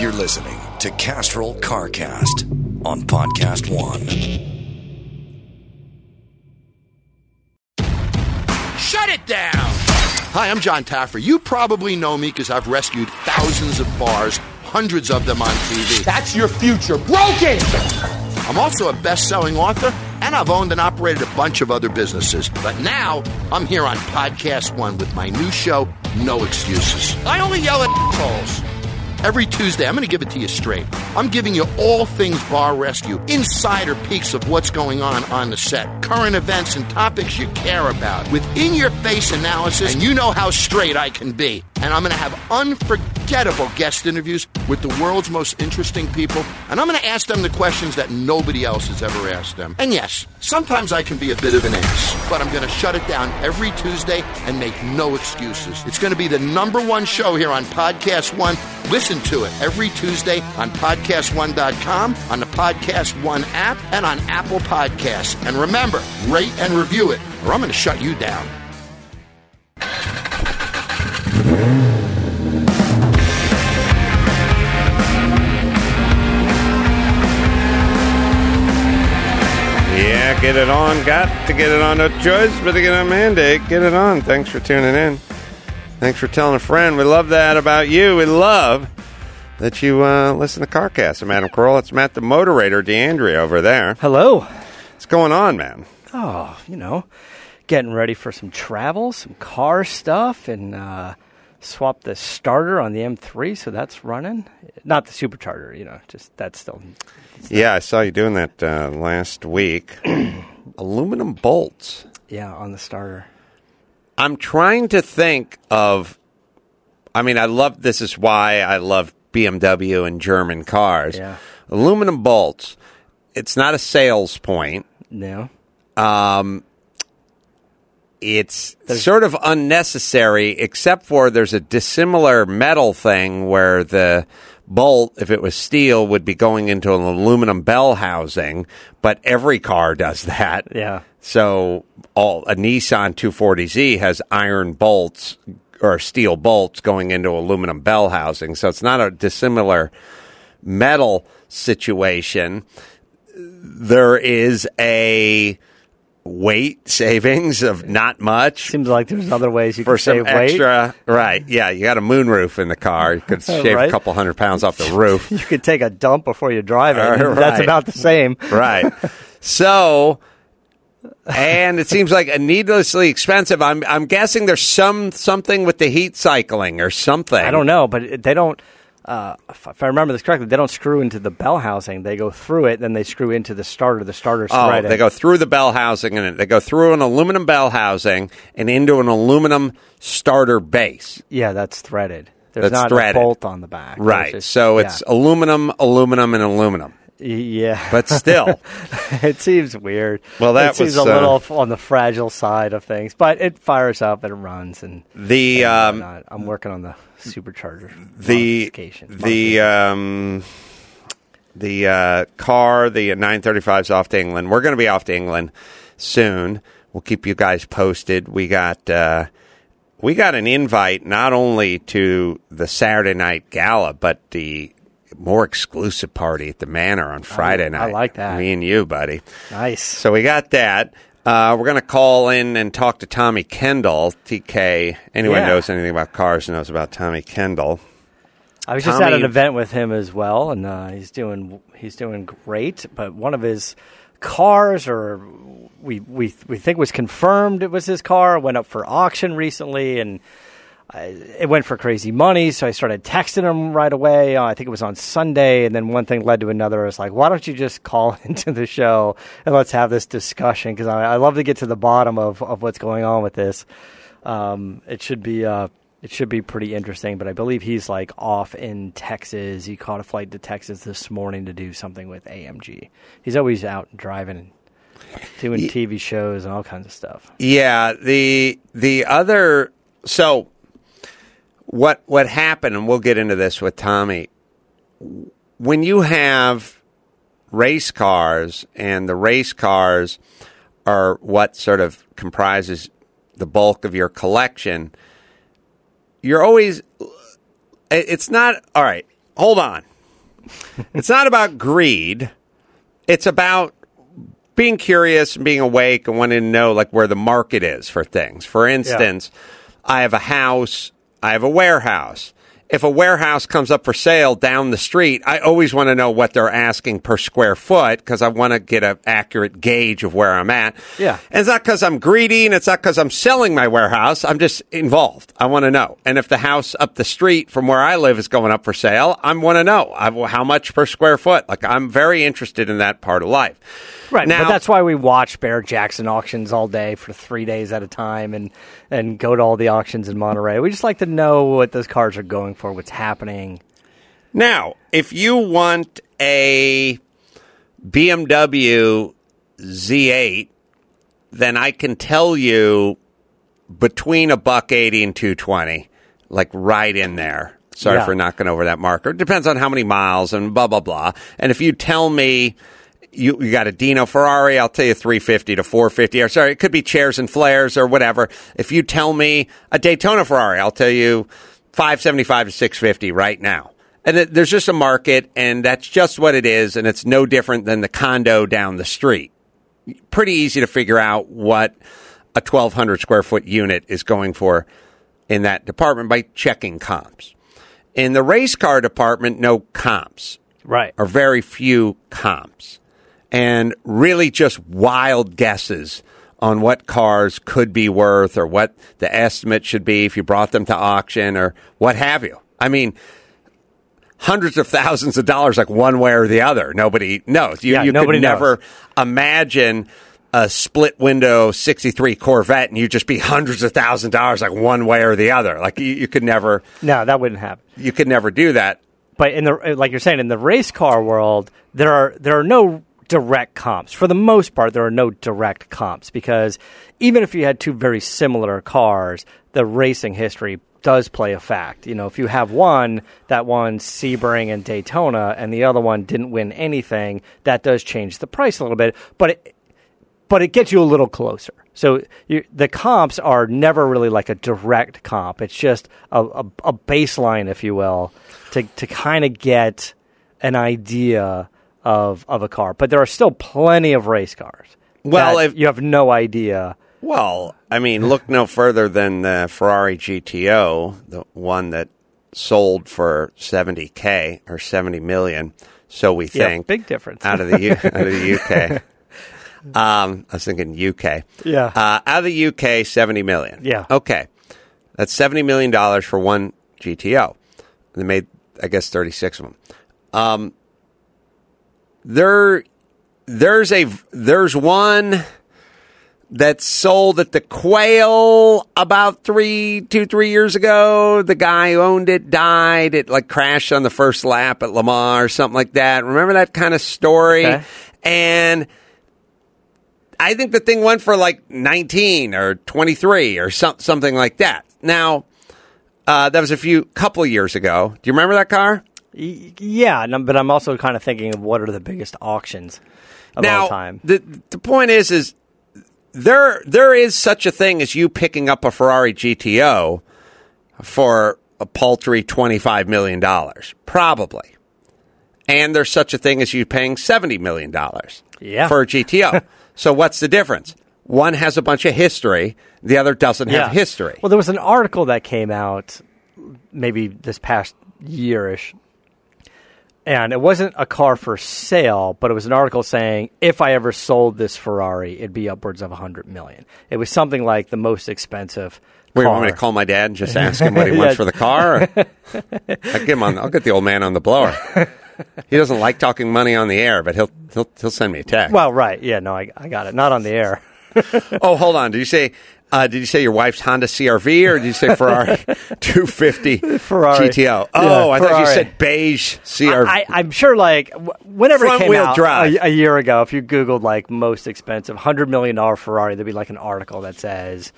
You're listening to Castrol CarCast on Podcast One. Shut it down! Hi, I'm Jon Taffer. You probably know me because I've rescued thousands of bars, hundreds of them on TV. That's your future. Broken! I'm also a best selling author, and I've owned and operated a bunch of other businesses. But now I'm here on Podcast One with my new show, No Excuses. I only yell at assholes. Every Tuesday, I'm going to give it to you straight. I'm giving you all things bar rescue, insider peeks of what's going on on the set, current events and topics you care about, with in your face analysis, and you know how straight I can be. And I'm going to have unforgettable guest interviews with the world's most interesting people, and I'm going to ask them the questions that nobody else has ever asked them. And yes, sometimes I can be a bit of an ass, but I'm going to shut it down every Tuesday and make no excuses. It's going to be the number one show here on Podcast One. Listen to it every Tuesday on PodcastOne.com, on the Podcast One app, and on Apple Podcasts. And remember, rate and review it, or I'm going to shut you down. Get it on. Got to get it on. No choice but to get on mandate. Get it on. Thanks for tuning in. Thanks for telling a friend. We love that about you. We love that you uh, listen to CarCast. I'm Adam Carolla. It's Matt the Moderator, D'Andria over there. Hello. What's going on, man? Oh, you know, getting ready for some travel, some car stuff, and uh, swap the starter on the M3, so that's running. Not the supercharger, you know, just that's still. Yeah, I saw you doing that uh, last week. Aluminum bolts. Yeah, on the starter. I'm trying to think of. I mean, I love. This is why I love BMW and German cars. Yeah. Aluminum bolts. It's not a sales point. No. Um, it's sort of unnecessary, except for there's a dissimilar metal thing where the bolt, if it was steel, would be going into an aluminum bell housing. But every car does that. Yeah. So all a Nissan 240Z has iron bolts or steel bolts going into aluminum bell housing. So it's not a dissimilar metal situation. There is a weight savings of not much Seems like there's other ways you for can save weight. extra. Right. Yeah. You got a moonroof in the car. You could shave a couple hundred pounds off the roof. You could take a dump before you drive it. And That's about the same. right. So, and it seems like a needlessly expensive. I'm I'm guessing there's some something with the heat cycling or something. I don't know, but they don't. Uh, if I remember this correctly, they don't screw into the bell housing. They go through it, then they screw into the starter. The starter's Oh, threaded. they go through the bell housing and they go through an aluminum bell housing and into an aluminum starter base. Yeah, that's threaded. There's That's not threaded. a bolt on the back. Right. just- so yeah. it's aluminum, aluminum, and aluminum. Yeah, But still, it seems weird. Well, that it seems was, a uh, little on the fragile side of things, but it fires up and it runs and the and um. I'm working on the supercharger the the um, the uh, car, the 935 is off to England. We're going to be off to England soon. We'll keep you guys posted. We got uh, we got an invite not only to the Saturday night gala, but the more exclusive party at the Manor on Friday I night. I like that. Me and you, buddy. nice. So we got that. Uh, we're going to call in and talk to Tommy Kendall, TK. Anyone Yeah. knows anything about cars knows about Tommy Kendall. I was just at an event with him as well, and uh, he's doing he's doing great. But one of his cars, or we we we think was confirmed it was his car, went up for auction recently, and it went for crazy money. So I started texting him right away. Uh, I think it was on Sunday, and then one thing led to another. I was like, "Why don't you just call into the show and let's have this discussion?" Because I, I love to get to the bottom of of what's going on with this. Um, it should be. Uh, it should be pretty interesting, but I believe he's like off in Texas. He caught a flight to Texas this morning to do something with AMG. He's always out driving doing TV shows and all kinds of stuff. Yeah, the the other so what what happened and we'll get into this with Tommy when you have race cars and the race cars are what sort of comprises the bulk of your collection you're always it's not all right hold on. it's not about greed. It's about being curious and being awake and wanting to know like where the market is for things. For instance, I have a house, I have a warehouse. If a warehouse comes up for sale down the street, I always want to know what they're asking per square foot because I want to get an accurate gauge of where I'm at. Yeah. And it's not because I'm greedy and it's not because I'm selling my warehouse. I'm just involved. I want to know. And if the house up the street from where I live is going up for sale, I want to know how much per square foot. Like I'm very interested in that part of life. Right, now, but that's why we watch Barrett Jackson auctions all day for three days at a time, and and go to all the auctions in Monterey. We just like to know what those cars are going for, what's happening. Now, if you want a BMW Z8, then I can tell you between a buck eighty and two twenty, like right in there. Sorry Yeah. for knocking over that marker. It depends on how many miles and blah blah blah. And if you tell me you, you got a Dino Ferrari, I'll tell you 350 to 450. Or sorry, it could be chairs and flares or whatever. If you tell me a Daytona Ferrari, I'll tell you 575 to 650 right now. And it, there's just a market, and that's just what it is, and it's no different than the condo down the street. Pretty easy to figure out what a 1,200 square foot unit is going for in that department by checking comps. In the race car department, no comps Right. or very few comps and really just wild guesses on what cars could be worth or what the estimate should be if you brought them to auction or what have you. I mean, hundreds of thousands of dollars, like one way or the other. Nobody knows. You, Yeah, you nobody could knows. never imagine a split window 63 Corvette and you'd just be hundreds of thousand dollars, like one way or the other. Like you, you could never, No, that wouldn't happen. you could never do that. But in the like you're saying in the race car world, there are there are no direct comps. For the most part, there are no direct comps because even if you had two very similar cars, the racing history does play a fact. You know, if you have one that won Sebring and Daytona, and the other one didn't win anything, that does change the price a little bit. But it, but it gets you a little closer. So you, the comps are never really like a direct comp. It's just a, a, a baseline, if you will, to to kind of get an idea of of a car. But there are still plenty of race cars. Well, if- you have no idea. Well, I mean, look no further than the Ferrari GTO, the one that sold for 70k or 70 million, so we Yeah, think. big difference. out of the U- out of the UK. Um, I was thinking UK. Yeah. Uh, out of the UK, 70 million. Yeah. Okay. That's 70 million dollars for one GTO. They made, I guess, 36 of them. Um, there, there's a there's one that sold at the Quail about three, two, three years ago. The guy who owned it died. It like crashed on the first lap at Lamar or something like that. Remember that kind of story? Okay. And I think the thing went for like 19 or 23 or some, something like that. Now, uh, that was a few couple of years ago. Do you remember that car? Yeah, but I'm also kind of thinking of what are the biggest auctions of now, all time. The the point is is there there is such a thing as you picking up a Ferrari GTO for a paltry twenty five million dollars, probably. And there's such a thing as you paying seventy million dollars Yeah. for a GTO. so what's the difference? One has a bunch of history, the other doesn't have history. Well, there was an article that came out maybe this past yearish, and it wasn't a car for sale, but it was an article saying if I ever sold this Ferrari, it'd be upwards of a hundred million. It was something like the most expensive. Wait, you want me to call my dad and just ask him what he wants for the car? I'll get him on. I'll get the old man on the blower. He doesn't like talking money on the air, but he'll he'll he'll send me a text. Well, right, yeah, no, I, I got it. Not on the air. oh, hold on. Did you say? Uh, did you say your wife's Honda CRV or did you say Ferrari 250 Ferrari. GTO? Oh, Yeah, I thought you said beige CRV. I, I'm sure, like whenever it came wheel out drive. A, a year ago, if you Googled like most expensive hundred million dollar Ferrari, there'd be like an article that says.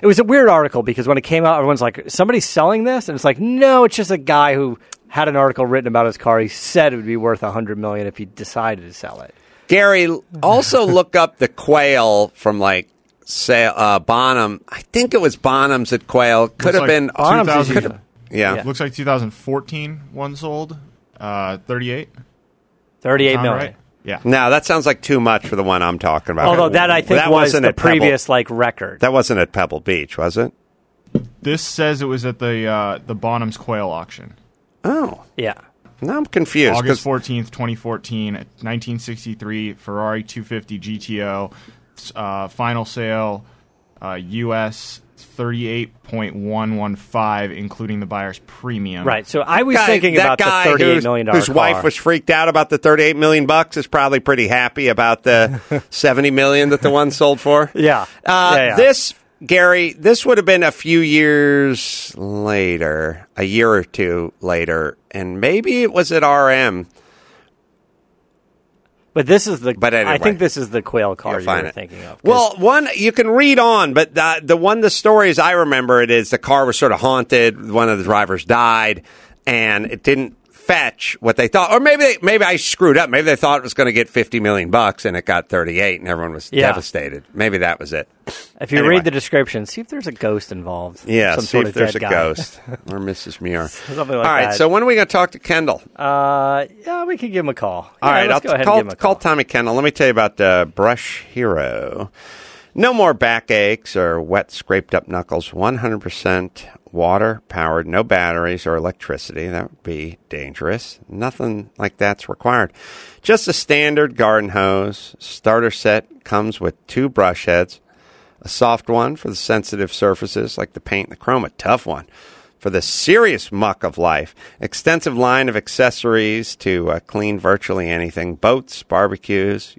It was a weird article because when it came out, everyone's like, "Somebody's selling this," and it's like, "No, it's just a guy who had an article written about his car. He said it would be worth a hundred million if he decided to sell it." Gary, also look up the Quail from like say uh, Bonham. I think it was Bonhams at Quail. Could Looks have like been Bonhams is Bonhams. usually- Yeah. Yeah. Looks like 2014 one sold. Uh, 38. Thirty-eight Sound million. right? Yeah. No, that sounds like too much for the one I'm talking about. Although that I think was wasn't the at Pebble- previous like record. that wasn't at Pebble Beach, was it? This says it was at the uh, the Bonhams Quail auction. Oh, yeah. now I'm confused. August 14th, 2014, 1963 Ferrari 250 GTO, uh, final sale, uh, US 38.115, including the buyer's premium. Right. So I was guy- thinking that about guy the thirty-eight whose- million dollar whose wife was freaked out about the 38 million bucks is probably pretty happy about the 70 million that the one sold for. Yeah. Uh, Yeah, yeah. This Gary, this would have been a few years later, a year or two later, and maybe it was at RM. But this is the. But anyway. I think this is the quail car you're it. thinking of. Well, one you can read on, but the, the one the stories I remember it is the car was sort of haunted. One of the drivers died, and it didn't fetch what they thought, or maybe they, maybe I screwed up. Maybe they thought it was going to get fifty million bucks, and it got thirty eight, and everyone was Yeah. devastated. Maybe that was it. if you anyway. read the description, see if there's a ghost involved. Yeah, Some see sort if of there's a guy. ghost or Mrs. Muir. Something like All right, that. so when are we going to talk to Kendall? Uh, yeah, we can give him a call. All Yeah, right, let's I'll go ahead call, and give him a call call. Tommy Kendall. Let me tell you about uh, Brush Hero. No more backaches or wet, scraped up knuckles. 100% water powered, no batteries or electricity. That would be dangerous. Nothing like that's required. Just a standard garden hose. Starter set comes with two brush heads. A soft one for the sensitive surfaces like the paint and the chrome, a tough one for the serious muck of life. Extensive line of accessories to uh, clean virtually anything boats, barbecues,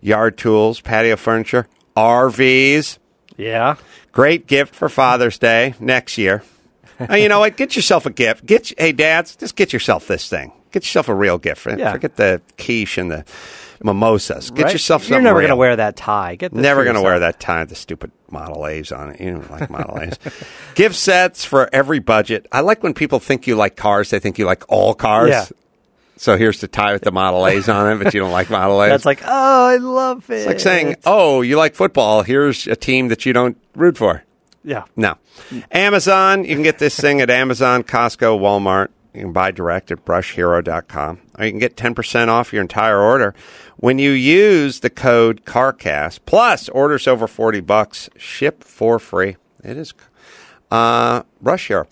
yard tools, patio furniture, RVs. Yeah. Great gift for Father's Day next year. Oh, you know what? Get yourself a gift. Get hey dads, just get yourself this thing. Get yourself a real gift. Yeah. Forget the quiche and the mimosas. Get Right? yourself something You're never gonna wear that tie. Get this Never going to wear that tie, the stupid Model A's on it. You don't like Model A's. Gift sets for every budget. I like when people think you like cars, they think you like all cars. Yeah. So here's the tie with the Model A's on it, but you don't like Model A's. That's like, oh, I love it. it's like saying, oh, you like football. Here's a team that you don't root for. yeah. No. Amazon, you can get this thing at Amazon, Costco, Walmart. You can buy direct at brushhero.com. Or you can get 10% off your entire order when you use the code CARCAST. Plus, orders over 40 bucks, ship for free. It is uh, Brush Hero.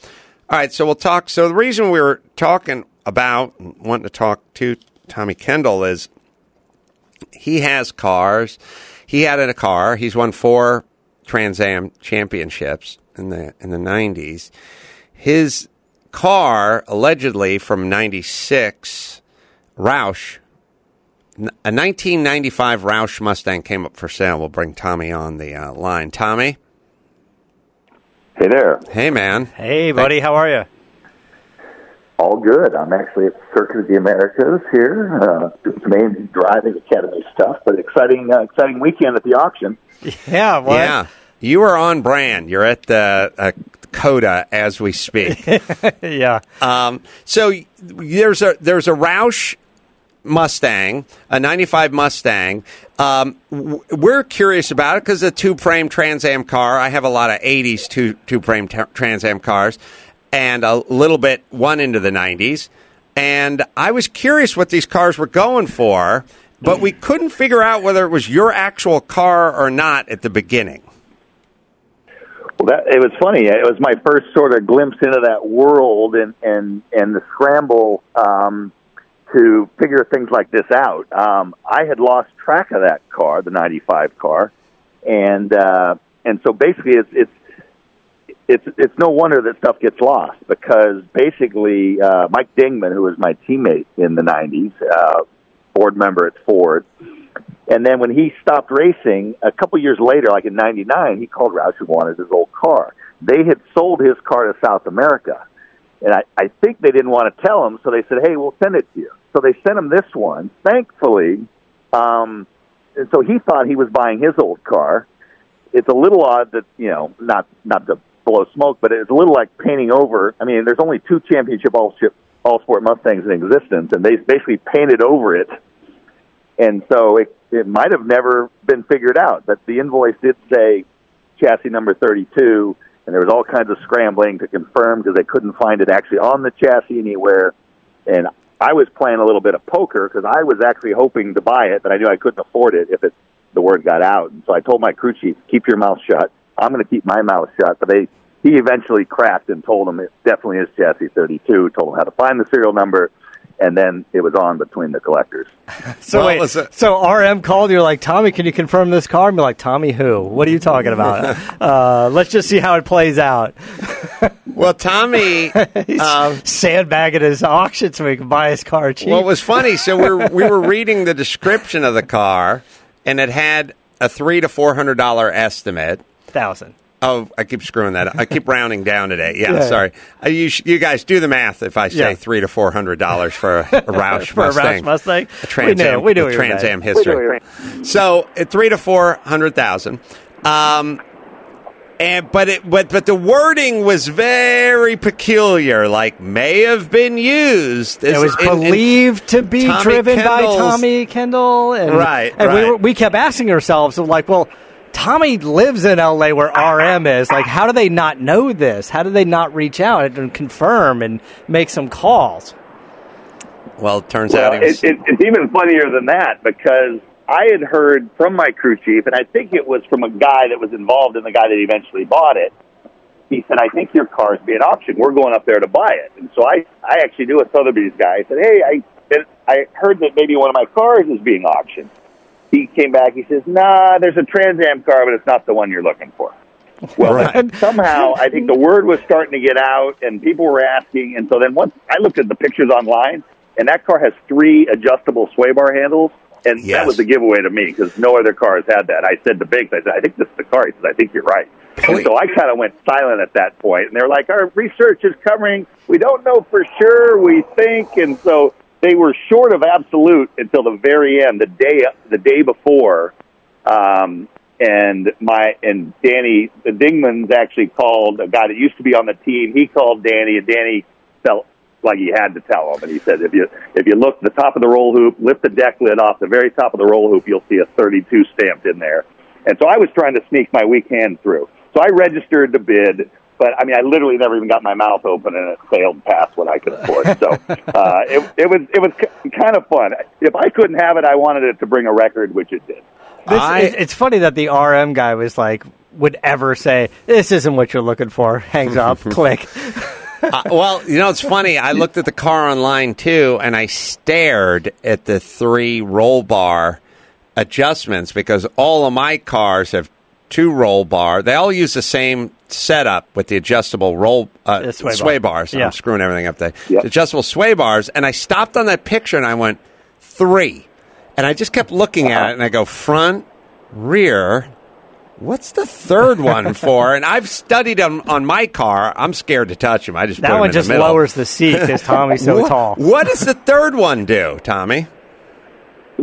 All right, so we'll talk. So the reason we were talking about, wanting to talk to Tommy Kendall is he has cars. He had a car. He's won four Trans Am championships in the in the nineties. His car allegedly from '96, Roush, a 1995 Roush Mustang came up for sale. We'll bring Tommy on the uh, line. Tommy, Hey there. hey man, Hey, buddy, how are you? All good. I'm actually at Circuit of the Americas here, uh, doing some AMG driving academy stuff, but exciting, uh, exciting weekend at the auction. Yeah. What? yeah, you are on brand. You're at the uh, COTA as we speak. yeah. Um, so there's a there's a Roush Mustang, a '95 Mustang. Um, we're curious about it because a tube frame Trans Am car. I have a lot of '80s two tube frame t- Trans Am cars, and a little bit one into the '90s. And I was curious what these cars were going for, but we couldn't figure out whether it was your actual car or not at the beginning. Well, that it was funny. It was my first sort of glimpse into that world, and and and the scramble um, to figure things like this out. Um, I had lost track of that car, the '95 car, and uh, and so basically, it's it's it's it's no wonder that stuff gets lost because basically uh, Mike Dingman, who was my teammate in the '90s, uh, board member at Ford, and then when he stopped racing, a couple years later, like in '99, he called Roush and wanted his old car. They had sold his car to South America, and I, I think they didn't want to tell him, so they said, "Hey, we'll send it to you." So they sent him this one. Thankfully, um, and so he thought he was buying his old car. It's a little odd that you know, not not to blow smoke, but it's a little like painting over. I mean, there's only two championship all ship all sport Mustangs in existence, and they basically painted over it and so it it might have never been figured out. But the invoice did say chassis number 32, and there was all kinds of scrambling to confirm because they couldn't find it actually on the chassis anywhere. And I was playing a little bit of poker because I was actually hoping to buy it, but I knew I couldn't afford it if it the word got out. And so I told my crew chief, "Keep your mouth shut." I'm going to keep my mouth shut. But they he eventually cracked and told him it definitely is chassis 32. Told him how to find the serial number, and then it was on between the collectors. So Well, wait, was so RM called you like Tommy, can you confirm this car? And be like, Tommy, who? What are you talking about? uh, let's just see how it plays out. Well, Tommy, He's um, sandbagging his auction so he can buy his car cheap. well, it was funny. So we were, we were reading the description of the car, and it had a three to four hundred dollar estimate. thousand. Oh, I keep screwing that. up. I keep rounding down today. Yeah, Yeah. sorry. Uh, you, sh- you guys do the math. If I say Yeah. three to four hundred dollars for a, a Roush For a Mustang, Roush Mustang? a Trans Am, we with Trans. Am history. So at three to four hundred thousand. Um, and but it but but the wording was very peculiar. Like may have been used. It was in- in- believed to be Tommy driven by Tommy Kendall, and Right, and we were, we kept asking ourselves, like, well, Tommy lives in L.A. where RM is. Like, how do they not know this? How do they not reach out and confirm and make some calls? Well, it turns Well, out he was. it, it, it's even funnier than that because I had heard from my crew chief, and I think it was from a guy that was involved in the guy that eventually bought it. He said, "I think your car is being auctioned. We're going up there to buy it." And so I, I actually knew a Sotheby's guy. I said, "Hey, I, I heard that maybe one of my cars is being auctioned." He came back. He says, "Nah, there's a Trans Am car, but it's not the one you're looking for." Well, Right. somehow I think the word was starting to get out, and people were asking. And so then once I looked at the pictures online, and that car has three adjustable sway bar handles, and Yes. that was a giveaway to me because no other cars had that. I said to Biggs, I said, "I think this is the car." He says, "I think you're right." And so I kind of went silent at that point, and they're like, "Our research is covering. We don't know for sure. We think." And so they were short of absolute until the very end, the day the day before. Um, and my and Danny the Dingmans actually called a guy that used to be on the team. He called Danny, and Danny felt like he had to tell him. And he said, if you if you look the top of the roll hoop, lift the deck lid off the very top of the roll hoop, you'll see a 32 stamped in there. And so I was trying to sneak my weak hand through. So I registered the bid. But I mean, I literally never even got my mouth open, and it sailed past what I could afford. So uh, it, it was it was k- kind of fun. If I couldn't have it, I wanted it to bring a record, which it did. This, I- it- it's funny that the RM guy was like, would ever say, "This isn't what you're looking for." Hangs up, click. Uh, well, you know, it's funny. I looked at the car online too, and I stared at the three roll bar adjustments because all of my cars have two roll bar. They all use the same setup with the adjustable roll uh, The sway sway, bar. bars. Yeah. I'm screwing everything up there. Yep. Adjustable sway bars, and I stopped on that picture and I went three, and I just kept looking at it, and I go front, rear. What's the third one for? And I've studied them on my car. I'm scared to touch them. I just put That 'em one in just the lowers the seat because Tommy's so what, tall. What does the third one do, Tommy?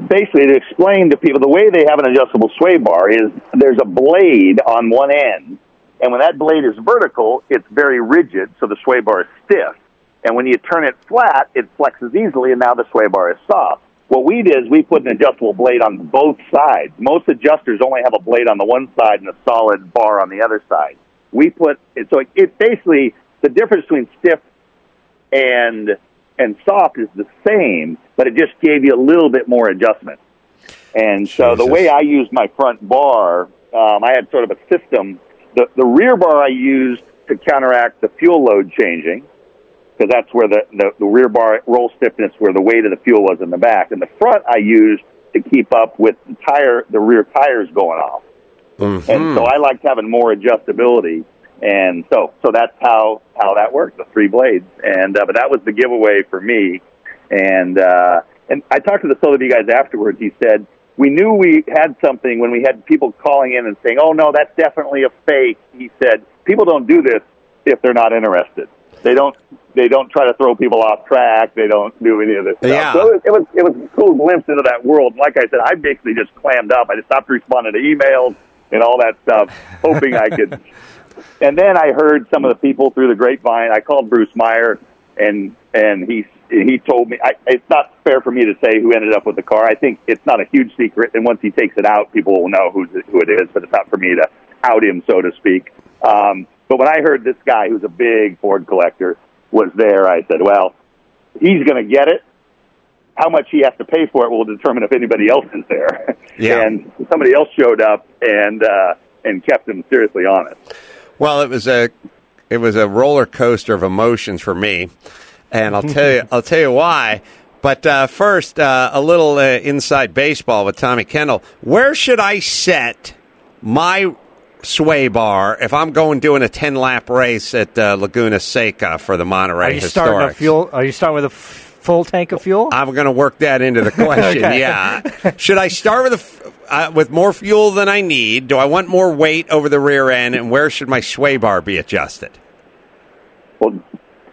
Basically to explain to people the way they have an adjustable sway bar is there's a blade on one end, and when that blade is vertical, it's very rigid, so the sway bar is stiff. And when you turn it flat, it flexes easily, and now the sway bar is soft. What we did is we put an adjustable blade on both sides. Most adjusters only have a blade on the one side and a solid bar on the other side. We put it so it basically the difference between stiff and and soft is the same, but it just gave you a little bit more adjustment. And so the way I used my front bar, um, I had sort of a system. The the rear bar I used to counteract the fuel load changing, because that's where the, the the rear bar roll stiffness where the weight of the fuel was in the back, and the front I used to keep up with the tire the rear tires going off. And so I liked having more adjustability. And so, so that's how, how that worked, the three blades. And, uh, but that was the giveaway for me. And, uh, and I talked to the Sotheby guys afterwards. He said, we knew we had something when we had people calling in and saying, oh no, that's definitely a fake. He said, people don't do this if they're not interested. They don't, they don't try to throw people off track. They don't do any of this stuff. Yeah. So it, it was, it was a cool glimpse into that world. Like I said, I basically just clammed up. I just stopped responding to emails and all that stuff, hoping I could. And then I heard some of the people through the grapevine. I called Bruce Meyer, and and he he told me I, it's not fair for me to say who ended up with the car. I think it's not a huge secret, and once he takes it out, people will know who's, who it is. But it's not for me to out him, so to speak. Um, but when I heard this guy, who's a big Ford collector, was there, I said, "Well, he's going to get it." how much he has to pay for it will determine if anybody else is there. Yeah. and somebody else showed up and uh, and kept him seriously honest. Well, it was a it was a roller coaster of emotions for me, and I'll tell you I'll tell you why. But uh, first, uh, a little uh, inside baseball with Tommy Kendall. Where should I set my sway bar if I'm going doing a ten lap race at uh, Laguna Seca for the Monterey Are you starting a fuel? Are you starting with a f- full tank of fuel? I'm going to work that into the question. Okay. Yeah. Should I start with a f uh, with more fuel than I need? Do I want more weight over the rear end? And where should my sway bar be adjusted? Well,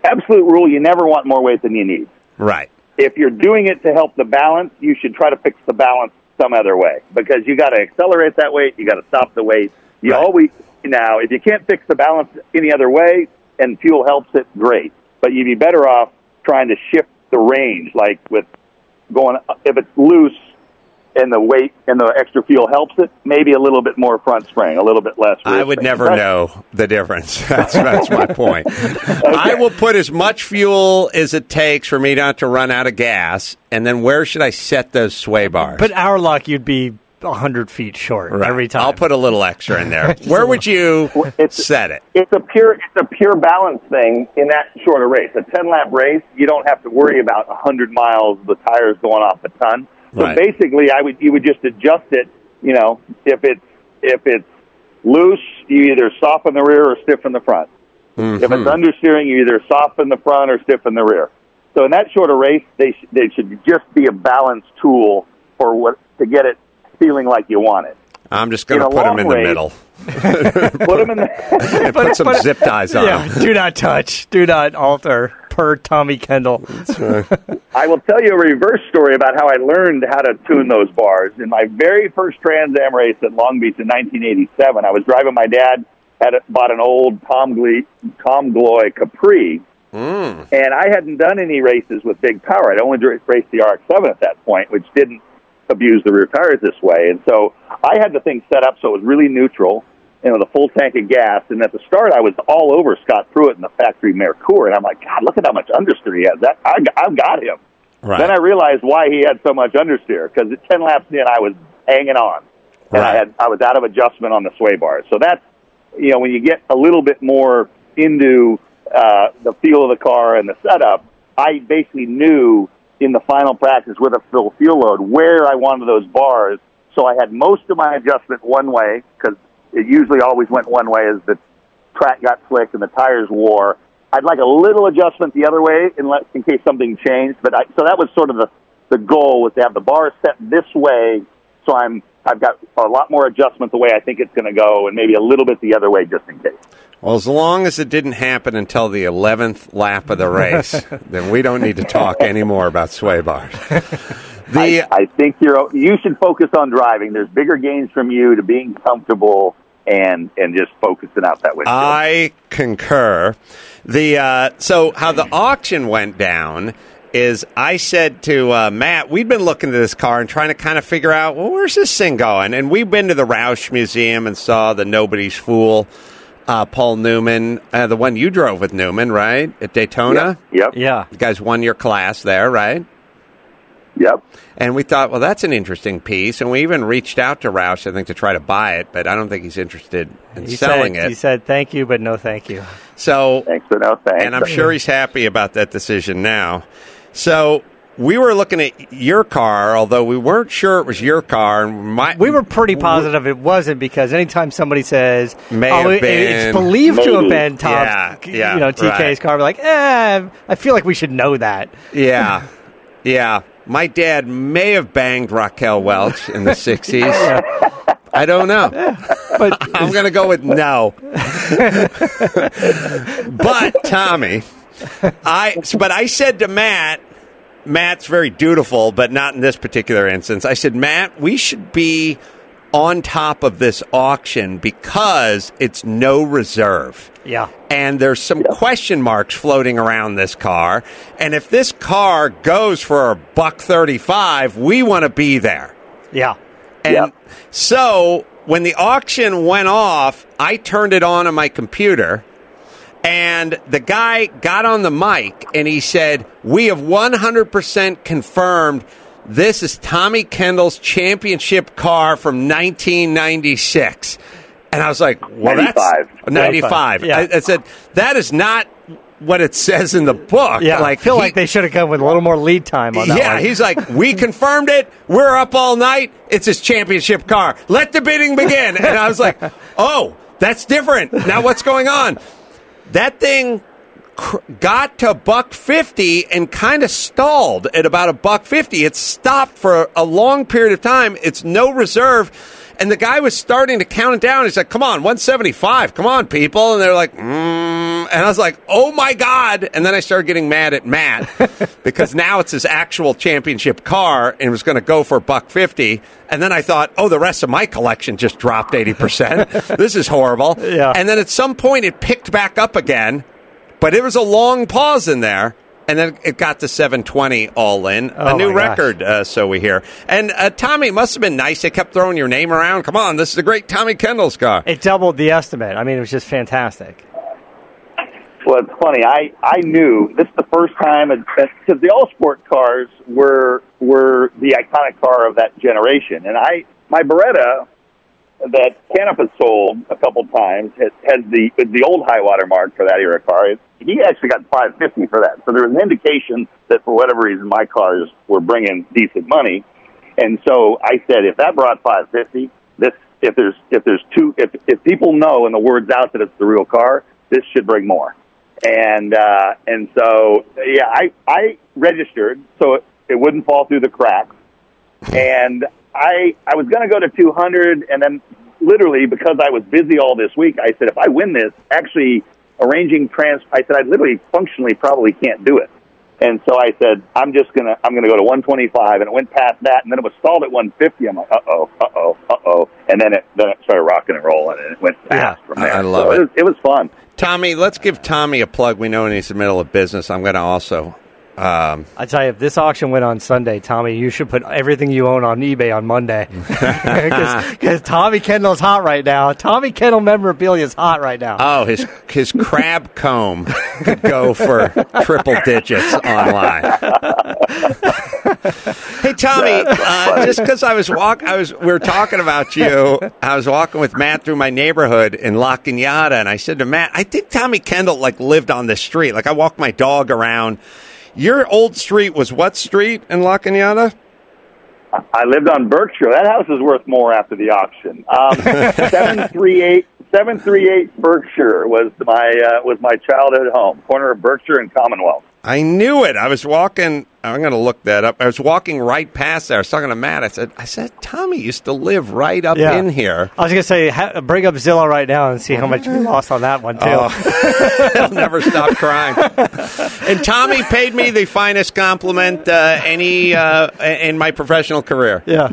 absolute rule: you never want more weight than you need. Right. if you're doing it to help the balance, you should try to fix the balance some other way because you got to accelerate that weight, you got to stop the weight. You Right. always now, if you can't fix the balance any other way and fuel helps it, great. But you'd be better off trying to shift the range, like with going if it's loose and the weight and the extra fuel helps it, maybe a little bit more front spring, a little bit less. rear I would spring. never That's- know the difference. That's, that's my point. I will put as much fuel as it takes for me not to run out of gas. And then where should I set those sway bars? but our luck, you'd be hundred feet short Right. every time. I'll put a little extra in there. where would you it's- set it? it's a pure it's a pure balance thing in that shorter race. A ten lap race, you don't have to worry about a hundred miles, the tires going off a ton. So Right. basically, I would you would just adjust it. You know, if it's if it's loose, you either soften the rear or stiffen the front. If it's mm-hmm. understeering, you either soften the front or stiffen the rear. So in that shorter race, they sh- they should just be a balance tool for what to get it feeling like you want it. I'm just going to put them in the race- middle Put them in the and put some zip ties on yeah, them. do not touch, do not alter. Per Tommy Kendall. I will tell you a reverse story about how I learned how to tune those bars. In my very first Trans Am race at Long Beach in 1987, I was driving my dad had bought an old Tom Glee, Tom Gloy Capri, hmm. and I hadn't done any races with big power. I'd only raced the RX-7 at that point, which didn't abuse the rear tires this way. And so I had the thing set up so it was really neutral and with a full tank of gas. And at the start, I was all over Scott Pruett in the factory Merkur, and I'm like, God, look at how much understeer he has. That I, I've got him. Right. Then I realized why he had so much understeer because at ten laps in, I was hanging on, and I had I was out of adjustment on the sway bars. So that's you know when you get a little bit more into uh, the feel of the car and the setup, I basically knew in the final practice with a full fuel load where I wanted those bars. So I had most of my adjustment one way because it usually always went one way as the track got slick and the tires wore. I'd like a little adjustment the other way in, le- in case something changed. But I, so that was sort of the the goal was to have the bars set this way, so I'm I've got a lot more adjustment the way I think it's going to go, and maybe a little bit the other way just in case. Well, as long as it didn't happen until the 11th lap of the race, then we don't need to talk anymore about sway bars. The, I, I think you're you should focus on driving. There's bigger gains from you to being comfortable and and just focusing out that way. I concur. The uh, so how the auction went down is I said to uh, Matt, we'd been looking at this car and trying to kind of figure out, well, where's this thing going? And we've been to the Roush Museum and saw the Nobody's Fool, uh, Paul Newman, uh, the one you drove with Newman, right at Daytona. Yep. Yeah. You guys won your class there, right? Yep. And we thought, well, that's an interesting piece. And we even reached out to Roush, I think, to try to buy it, but I don't think he's interested in He selling said, it. He said, thank you, but no thank you. so Thanks for no thanks. and I'm sure he's happy about that decision now. So we were looking at your car, although we weren't sure it was your car. And my, We were pretty positive it wasn't because anytime somebody says, May oh, have it- been. it's believed to have been Tom's, Yeah, yeah, you know, TK's right. car, we're like, eh, I feel like we should know that. Yeah, yeah. My dad may have banged Raquel Welch in the '60s. I don't know. But I'm going to go with no. but Tommy, I but I said to Matt, Matt's very dutiful, but not in this particular instance. I said, Matt, we should be on top of this auction because it's no reserve. yeah, And there's some question marks floating around this car. And if this car goes for a buck 35, we want to be there. yeah. And Yep. so when the auction went off, I turned it on on my computer And the guy got on the mic and he said, We have 100% confirmed this is Tommy Kendall's championship car from 1996. And I was like, Well, 95. that's 95. Yeah. I, I said, That is not what it says in the book. Yeah, like I feel he- like they should have come with a little more lead time on that yeah, one. he's like, we confirmed it. We're up all night. It's his championship car. Let the bidding begin. And I was like, oh, that's different. Now what's going on? That thing got to buck 50 and kind of stalled at about a buck 50. It stopped for a long period of time. It's no reserve. And the guy was starting to count it down. He's like, come on, 175. Come on, people. And they're like, mm. And I was like, oh my God. And then I started getting mad at Matt because now it's his actual championship car and it was going to go for buck 50. And then I thought, oh, the rest of my collection just dropped 80%. this is horrible. Yeah. And then at some point it picked back up again, but it was a long pause in there. And then it got to 720 all in. a Oh, new record, uh, so we hear. And uh, Tommy, it must have been nice. They kept throwing your name around. Come on, this is a great Tommy Kendall's car. It doubled the estimate. I mean, it was just fantastic. Well, it's funny. I I knew this is the first time because the all sport cars were were the iconic car of that generation, and I my Beretta that has sold a couple times has, has the the old high water mark for that era car. He actually got five fifty for that, so there was an indication that for whatever reason my cars were bringing decent money, and so I said if that brought five fifty, this if there's if there's two if if people know and the word's out that it's the real car, this should bring more and uh, and so yeah, I I registered so it, it wouldn't fall through the cracks, and I I was going to go to 200, and then literally because I was busy all this week, I said if I win this, actually arranging trans, I said I literally functionally probably can't do it, and so I said I'm just gonna I'm gonna go to 125, and it went past that, and then it was stalled at 150. I'm like uh oh uh oh uh oh, and then it then it started rocking and rolling, and it went fast Yeah, from there. I love so it. was, it was fun. Tommy, let's give Tommy a plug. We know he's in the middle of business. I'm going to also. Um, I tell you, if this auction went on Sunday, Tommy, you should put everything you own on eBay on Monday because Tommy Kendall's hot right now. Tommy Kendall memorabilia is hot right now. oh, his his crab comb could go for triple digits online. Hey Tommy, uh, just because I was walk, I was we were talking about you. I was walking with Matt through my neighborhood in La Cañada, and I said to Matt, "I think Tommy Kendall like lived on this street. Like I walked my dog around. Your old street was what street in La Cañada? I lived on Berkshire. That house is worth more after the auction. Um, seven three eight seven three eight Berkshire was my uh, was my childhood home, corner of Berkshire and Commonwealth. I knew it. I was walking. I'm going to look that up. I was walking right past there. I was talking to Matt. I said, "I said Tommy used to live right up Yeah. in here." I was gonna say, ha- bring up Zillow right now and see how much we lost on that one too. Oh. He'll never stop crying. and Tommy paid me the finest compliment uh, any uh, in my professional career. Yeah,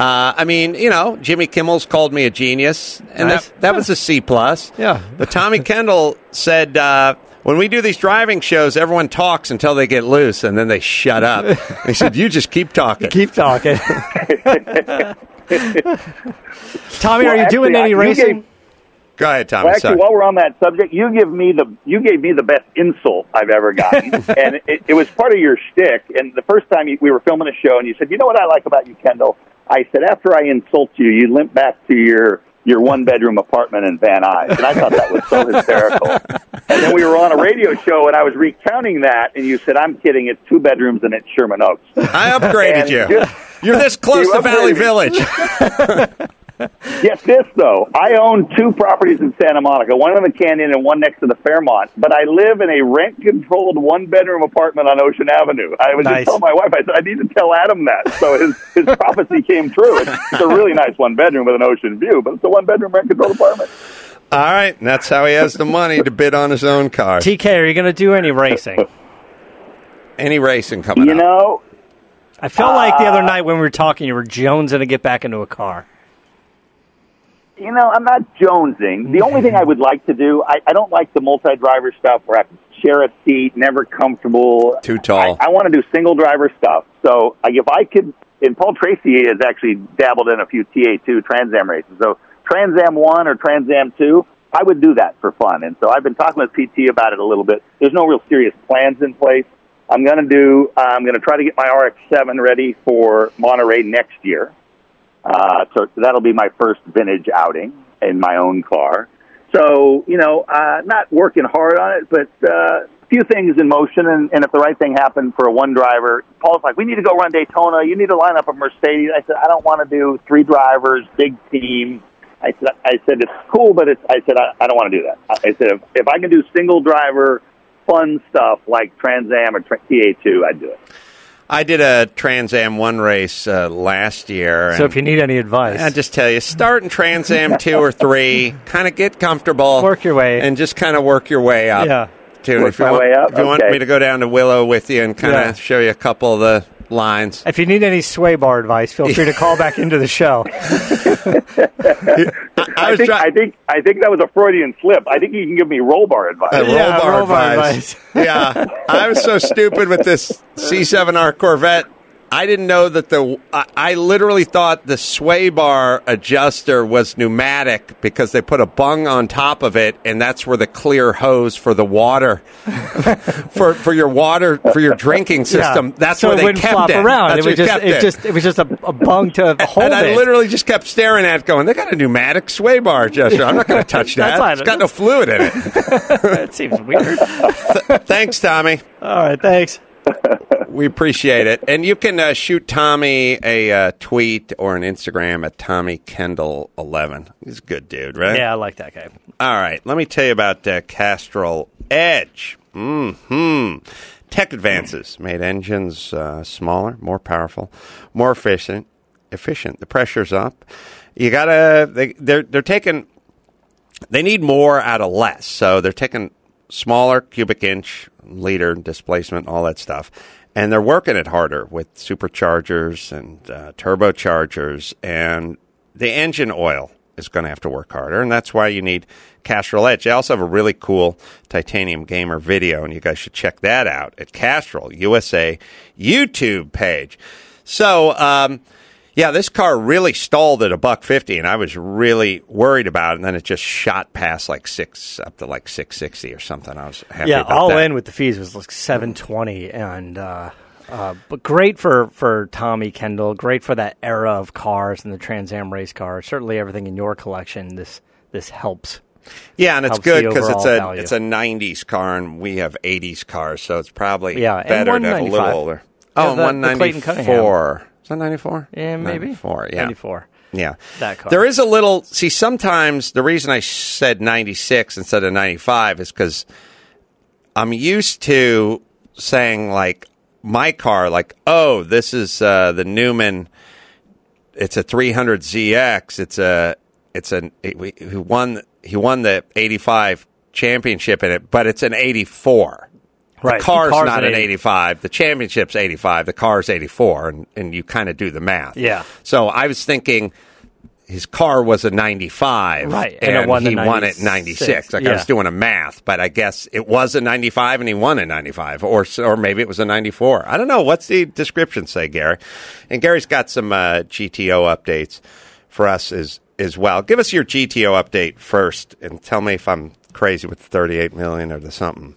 Uh, I mean, you know, Jimmy Kimmel's called me a genius, and Nice. that that was a C plus. Yeah. But Tommy Kendall said. Uh, when we do these driving shows, everyone talks until they get loose, and then they shut up. he said, "You just keep talking." keep talking. Tommy, Well, are you doing actually, I- any you racing? gave- Go ahead, Tommy. Well, actually, Sorry. while we're on that subject, you give me the you gave me the best insult I've ever gotten, and it, it was part of your shtick. And the first time you, we were filming a show, and you said, "You know what I like about you, Kendall?" I said, "After I insult you, you limp back to your your one bedroom apartment in Van Nuys," and I thought that was so hysterical. And then we were on a radio show, and I was recounting that, and you said, "I'm kidding. It's two bedrooms, and it's Sherman Oaks." I upgraded And you. just- You're this close You to Valley. Village. Get this though, I own two properties in Santa Monica, one in the Canyon and one next to the Fairmont. But I live in a rent-controlled one-bedroom apartment on Ocean Avenue. I was Nice. just telling my wife, I said I need to tell Adam that, so his his prophecy came true. It's, it's a really nice one-bedroom with an ocean view, but it's a one-bedroom rent-controlled apartment. All right, and that's how he has the money to bid on his own car. TK, are you going to do any racing? Any racing coming up? You up? know, I felt like the other uh, night when we were talking, you were jonesing to get back into a car. You know, I'm not jonesing. The only thing I would like to do, I, I don't like the multi-driver stuff where I have to share a seat, never comfortable. Too tall. I, I want to do single driver stuff. So like, if I could, and Paul Tracy has actually dabbled in a few TA2 Trans Am races. So Trans Am 1 or Trans Am 2, I would do that for fun. And so I've been talking with PT about it a little bit. There's no real serious plans in place. I'm going to do. Uh, I'm going to try to get my RX-7 ready for Monterey next year. Uh, so that'll be my first vintage outing in my own car. So you know, uh, not working hard on it, but uh, a few things in motion. And, and if the right thing happened for a one driver, Paul's like, "We need to go run Daytona. You need to line up a Mercedes." I said, "I don't want to do three drivers, big team." I said, "I said it's cool, but it's." I said, "I, I don't want to do that." I said, if, "If I can do single driver, fun stuff like Trans Am or TA2, I'd do it." I did a Trans Am one race uh, last year. So if you need any advice, I just tell you, start in Trans Am two or three, kind of get comfortable, Work your way. and just kind of work your way up. Yeah. To, Work if you my want, way up? If you want me to go down to Willow with you and kind of Yeah. show you a couple of the lines. if you need any sway bar advice, feel free to call back into the show. I, I, was think, try- I think I think that was a Freudian slip. I think you can give me roll bar advice. Uh, roll Yeah, bar roll bar advice. advice. yeah, I was so stupid with this C7R Corvette. I didn't know that the. I, I literally thought the sway bar adjuster was pneumatic because they put a bung on top of it, and that's where the clear hose for the water, for for your water for your drinking system. Yeah. That's so where it they wouldn't kept flop it. around. That's it was just kept it, just it was just a, a bung to hold and I it. literally just kept staring at it, going, "They got a pneumatic sway bar adjuster. I'm not going to touch that. That's. It's got no fluid in it." that seems weird. Thanks, Tommy. All right, thanks. We appreciate it. And you can uh, shoot Tommy a uh, tweet or an Instagram at Tommy Kendall 11 He's a good dude, right? Yeah, I like that guy. All right. Let me tell you about uh, Castrol Edge. hmm Tech advances made engines uh, smaller, more powerful, more efficient. Efficient. The pressure's up. You gotta. They, they're they're taking. They need more out of less, so they're taking smaller cubic inch liter displacement, all that stuff, and they're working it harder with superchargers and uh, turbochargers, and the engine oil is going to have to work harder, and that's why you need Castrol Edge. They also have a really cool titanium gamer video, and you guys should check that out at Castrol USA YouTube page. So, um, yeah, this car really stalled at a buck fifty, and I was really worried about it. And then it just shot past like six, up to like six sixty or something. I was happy. Yeah, all that. in with the fees was like seven twenty, and uh, uh, but great for for Tommy Kendall. Great for that era of cars and the Trans Am race car. Certainly, everything in your collection this this helps yeah, and it's good because it's a value. it's a '90s car, and we have '80s cars, so it's probably yeah, better to have a little older. Yeah, oh, the, 194. Is that ninety four? Yeah, maybe four. Yeah, ninety four. Yeah, That car. There is a little. See, sometimes the reason I said ninety six instead of ninety five is because I'm used to saying like my car, like, oh, this is uh, the Newman. It's a 300 ZX. It's a it's an he won he won the 85 championship in it, but it's an 84. Right, The the car's, car's not 80. 85. The championship's 85. The car's 84, and, and you kind of do the math. Yeah. So I was thinking his car was a 95. Right, And, and it won he won it 96. 96. Like I was doing a math, but I guess it was a 95 and he won a 95. Or, or maybe it was a 94. I don't know. What's the description say, Gary? And Gary's got some uh, GTO updates for us as, as well. Give us your GTO update first and tell me if I'm crazy with the 38 million or the something.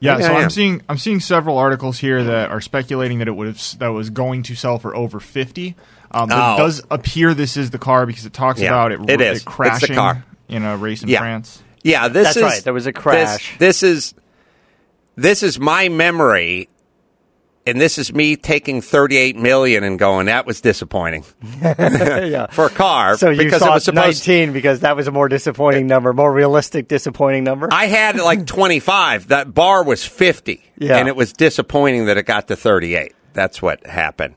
Yeah, Maybe so I am. Seeing I'm seeing several articles here that are speculating that it would have that was going to sell for over fifty. Um, Oh. It does appear this is the car because it talks Yeah, about it, it is. It's the crashing car. in a race in Yeah. France. Yeah, this That's is right. There was a this- crash. This, is this is my memory, and this is me taking thirty eight million and going. That was disappointing yeah. for a car. So you because saw it was supposed. nineteen because that was a more disappointing number, more realistic, disappointing number. I had like twenty five. That bar was fifty, Yeah. and it was disappointing that it got to thirty eight. That's what happened.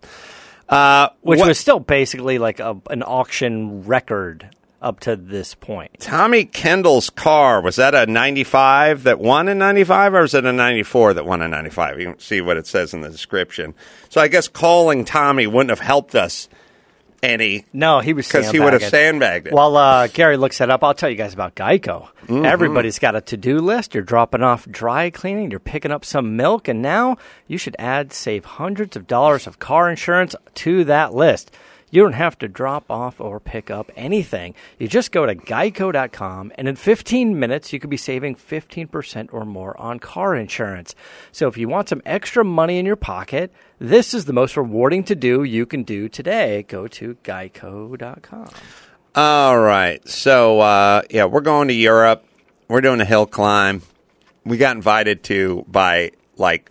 Uh, which what- was still basically like a, an auction record up to this point. Tommy Kendall's car was that a 95 that won in 95 or was it a 94 that won in 95 you can see what it says in the description so I guess calling Tommy wouldn't have helped us any No, he was because he would have sandbagged it While uh, Gary looks that up, I'll tell you guys about Geico. Mm-hmm. Everybody's got a to do list. You're dropping off dry cleaning, you're picking up some milk, and now you should add, save hundreds of dollars of car insurance to that list. You don't have to drop off or pick up anything. You just go to geico.com, and in 15 minutes, you could be saving 15% or more on car insurance. So if you want some extra money in your pocket, this is the most rewarding to do you can do today. Go to geico.com. All right. So, uh, yeah, we're going to Europe. We're doing a hill climb. We got invited to by, like,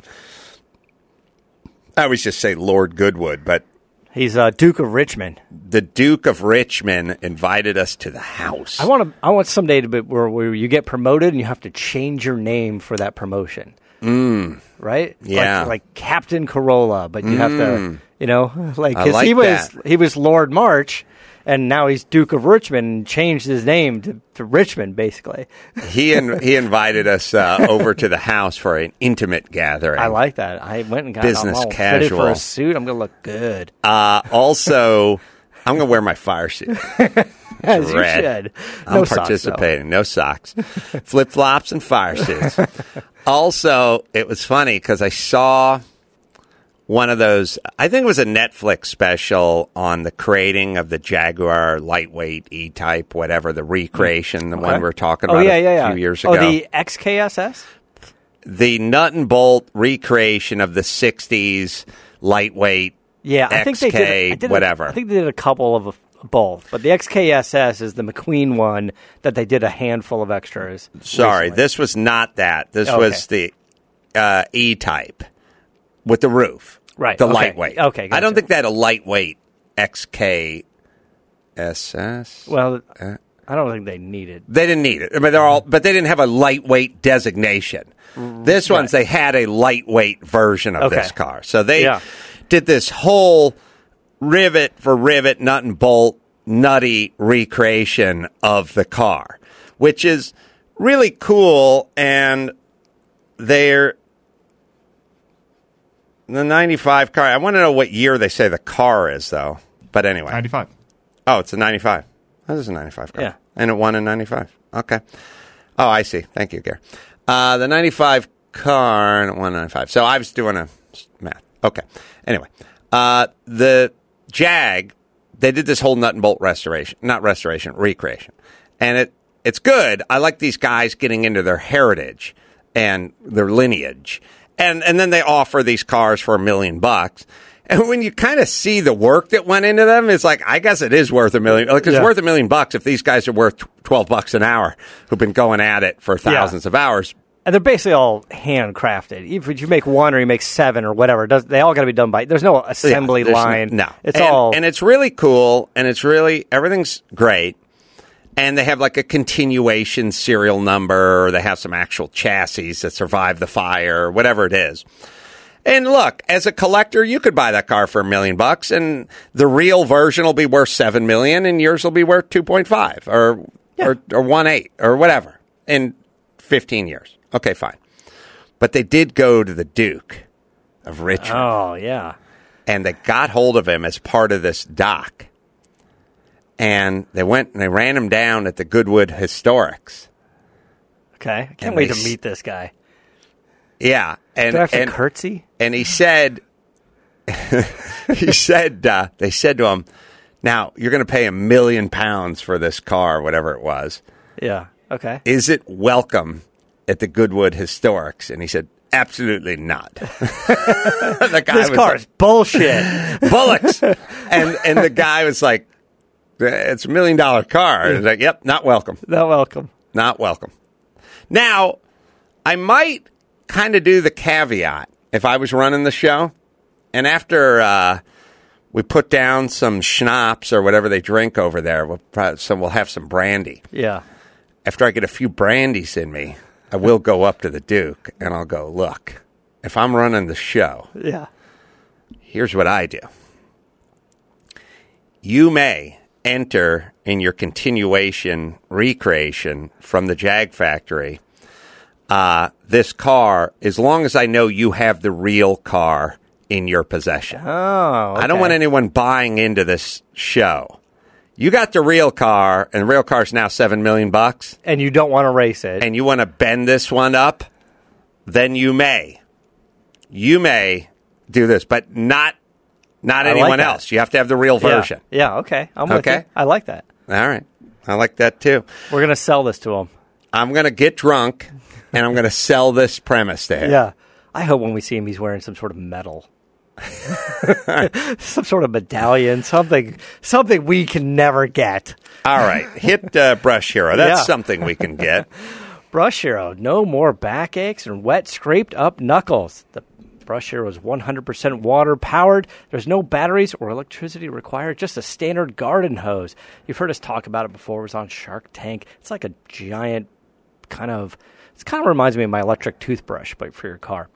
I always just say Lord Goodwood, but He's uh, Duke of Richmond. the Duke of Richmond invited us to the house. I want to. I want someday to be where, where you get promoted and you have to change your name for that promotion. Mm. Right? Yeah. Like, like Captain Carolla, but you have to, you know, like I like he was that. he was Lord March, and now he's Duke of Richmond and changed his name to, to Richmond, basically. he in, he invited us uh, over to the house for an intimate gathering. I like that. I went and got Business all fitted for a suit. I'm gonna look good. Uh, also, I'm going to wear my fire suit. As you red. should. I'm No socks, participating. no socks, flip flops, and fire suits. also, it was funny because I saw one of those. I think it was a Netflix special on the creating of the Jaguar lightweight E Type, whatever the recreation, the one we were talking Oh about yeah, a yeah, yeah. few years ago. Oh, the XKSS. the nut and bolt recreation of the '60s lightweight. Yeah, I think they did. XK, I did whatever. I think they did a couple of both, but the XKSS is the McQueen one that they did a handful of extras. Sorry, recently. this was not that. This Okay. was the uh, E type with the roof. Right, The okay. lightweight. Okay, I don't think they had a lightweight XK SS. Well, Uh, I don't think they needed. They didn't need it. I mean, they're all, but they didn't have a lightweight designation. This one's they had a lightweight version of Okay. this car, so they Yeah. did this whole rivet for rivet, nut and bolt, nutty recreation of the car, which is really cool. And they're the '95 car. I want to know what year they say the car is, though. But anyway, 95. Oh, it's a 95. That is a 95 car. Yeah. And it won in 95. Okay. Oh, I see. Thank you, Gary. Uh, the 95 car and it won in 95. So I was doing a math. Okay. Anyway, uh, the Jag, they did this whole nut and bolt restoration, not restoration, recreation. And it, it's good. I like these guys getting into their heritage and their lineage. And, and then they offer these cars for a million bucks. And when you kind of see the work that went into them, it's like, I guess it is worth a million. Like, it's Yeah. worth a million bucks if these guys are worth 12 bucks an hour who've been going at it for thousands of hours. And they're basically all handcrafted. If you make one or you make seven or whatever, does, they all got to be done by. There's no assembly Yeah, there's line. No, it's and, all. and it's really cool, and it's really everything's great. And they have like a continuation serial number, or they have some actual chassis that survive the fire, or whatever it is. And look, as a collector, you could buy that car for a million bucks, and the real version will be worth seven million, and yours will be worth two point five or or or one eight or whatever in fifteen years. Okay, fine. But they did go to the Duke of Richmond oh yeah. and they got hold of him as part of this doc. And they went and they ran him down at the Goodwood Historics. Okay. I can't And wait they to meet this guy. Yeah, and Do I have to and, curtsy? and he said, he said, uh, they said to him, "Now you're going to pay a million pounds for this car, whatever it was. Yeah. Okay. Is it welcome at the Goodwood Historics?" And he said, "Absolutely not." the guy This was car like, is bullshit. bullocks. and and the guy was like, "It's a million dollar car." And he's like, "Yep, not welcome, Not welcome. not welcome." Now, I might kind of do the caveat if I was running the show, and after uh, we put down some schnapps or whatever they drink over there, we'll probably, so we'll have some brandy. Yeah. After I get a few brandies in me, I will go up to the Duke and I'll go, "Look, if I'm running the show." Yeah. here's what I do. You may enter in your continuation recreation from the Jag factory uh, this car as long as I know you have the real car in your possession. Oh. I don't want anyone buying into this show. You got the real car, and the real car's now seven million bucks, And you don't want to race it. and you want to bend this one up, then you may. You may do this, but not not I anyone that. else. You have to have the real version. Yeah. okay. I'm with Okay. you. I like that. All right. I like that too. We're gonna sell this to him. I'm going to get drunk and I'm going to sell this premise to him. Yeah. I hope when we see him, he's wearing some sort of medal. some sort of medallion, something, something we can never get. All right. Hit uh, Brush Hero. That's Yeah. something we can get. Brush Hero, no more backaches and wet, scraped up knuckles. The Brush Hero is 100% water powered. There's no batteries or electricity required, just a standard garden hose. You've heard us talk about it before. It was on Shark Tank. It's like a giant kind of, it kind of reminds me of my electric toothbrush, but for your car.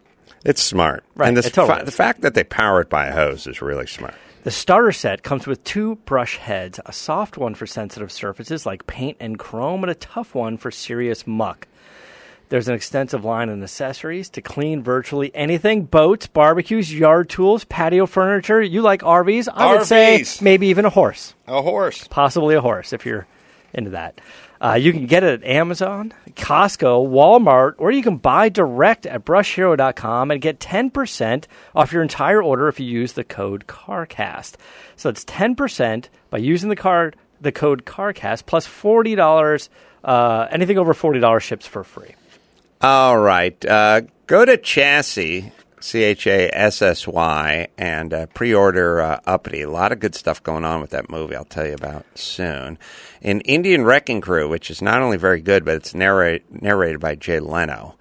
It's smart. Right, And totally fa- the fact that they power it by a hose is really smart. The starter set comes with two brush heads, a soft one for sensitive surfaces like paint and chrome, and a tough one for serious muck. There's an extensive line of accessories to clean virtually anything boats, barbecues, yard tools, patio furniture. You like RVs? I would say RVs. maybe even a horse. A horse. Possibly a horse if you're into that. Uh, you can get it at Amazon, Costco, Walmart, or you can buy direct at brushhero.com and get 10% off your entire order if you use the code CARCAST. So it's 10% by using the card the code CARCAST plus $40 uh, anything over $40 ships for free. All right. Uh, go to Chassy, C H A S S Y, and uh, pre order uh, Uppity. A lot of good stuff going on with that movie, I'll tell you about soon. In Indian Wrecking Crew, which is not only very good, but it's narrate, narrated by Jay Leno.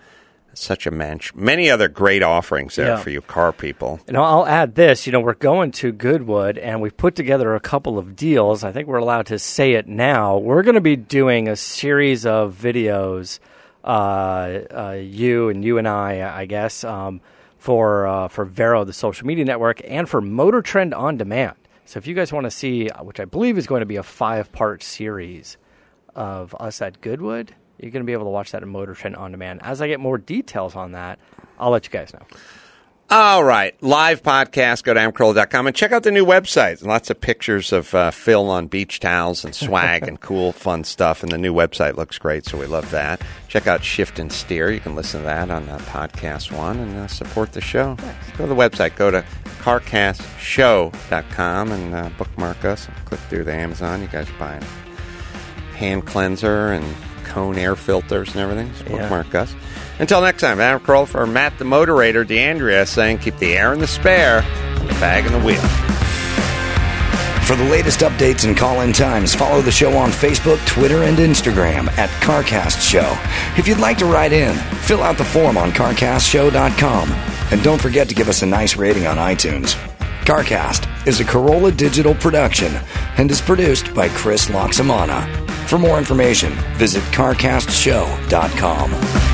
Such a mensch. Many other great offerings there Yeah. for you car people. And I'll add this, you know, we're going to Goodwood and we've put together a couple of deals. I think we're allowed to say it now. We're going to be doing a series of videos, you and you and I, I guess, um, for, uh, for Vero, the social media network, and for Motor Trend On Demand. So if you guys want to see, uh, which I believe is going to be a five part series of us at Goodwood, you're going to be able to watch that at Motor Trend On Demand. As I get more details on that, I'll let you guys know. All right. Live podcast. Go to adamcarolla.com and check out the new website. Lots of pictures of uh, Phil on beach towels and swag and cool, fun stuff. And the new website looks great, so we love that. Check out Shift and Steer. You can listen to that on uh, Podcast One and uh, support the show. Go to the website. Go to carcastshow.com and uh, bookmark us. Click through the Amazon. You guys are buying hand cleanser and cone air filters and everything. Just Yeah. bookmark us. Until next time, Adam Carolla for Matt the Moderator, D'Andria saying keep the air in the spare and the bag in the wheel. For the latest updates and call in times, follow the show on Facebook, Twitter, and Instagram at CarCast Show. If you'd like to write in, fill out the form on CarCastShow.com. And don't forget to give us a nice rating on iTunes. CarCast is a Carolla digital production and is produced by Chris Laxamana. For more information, visit CarCastShow.com.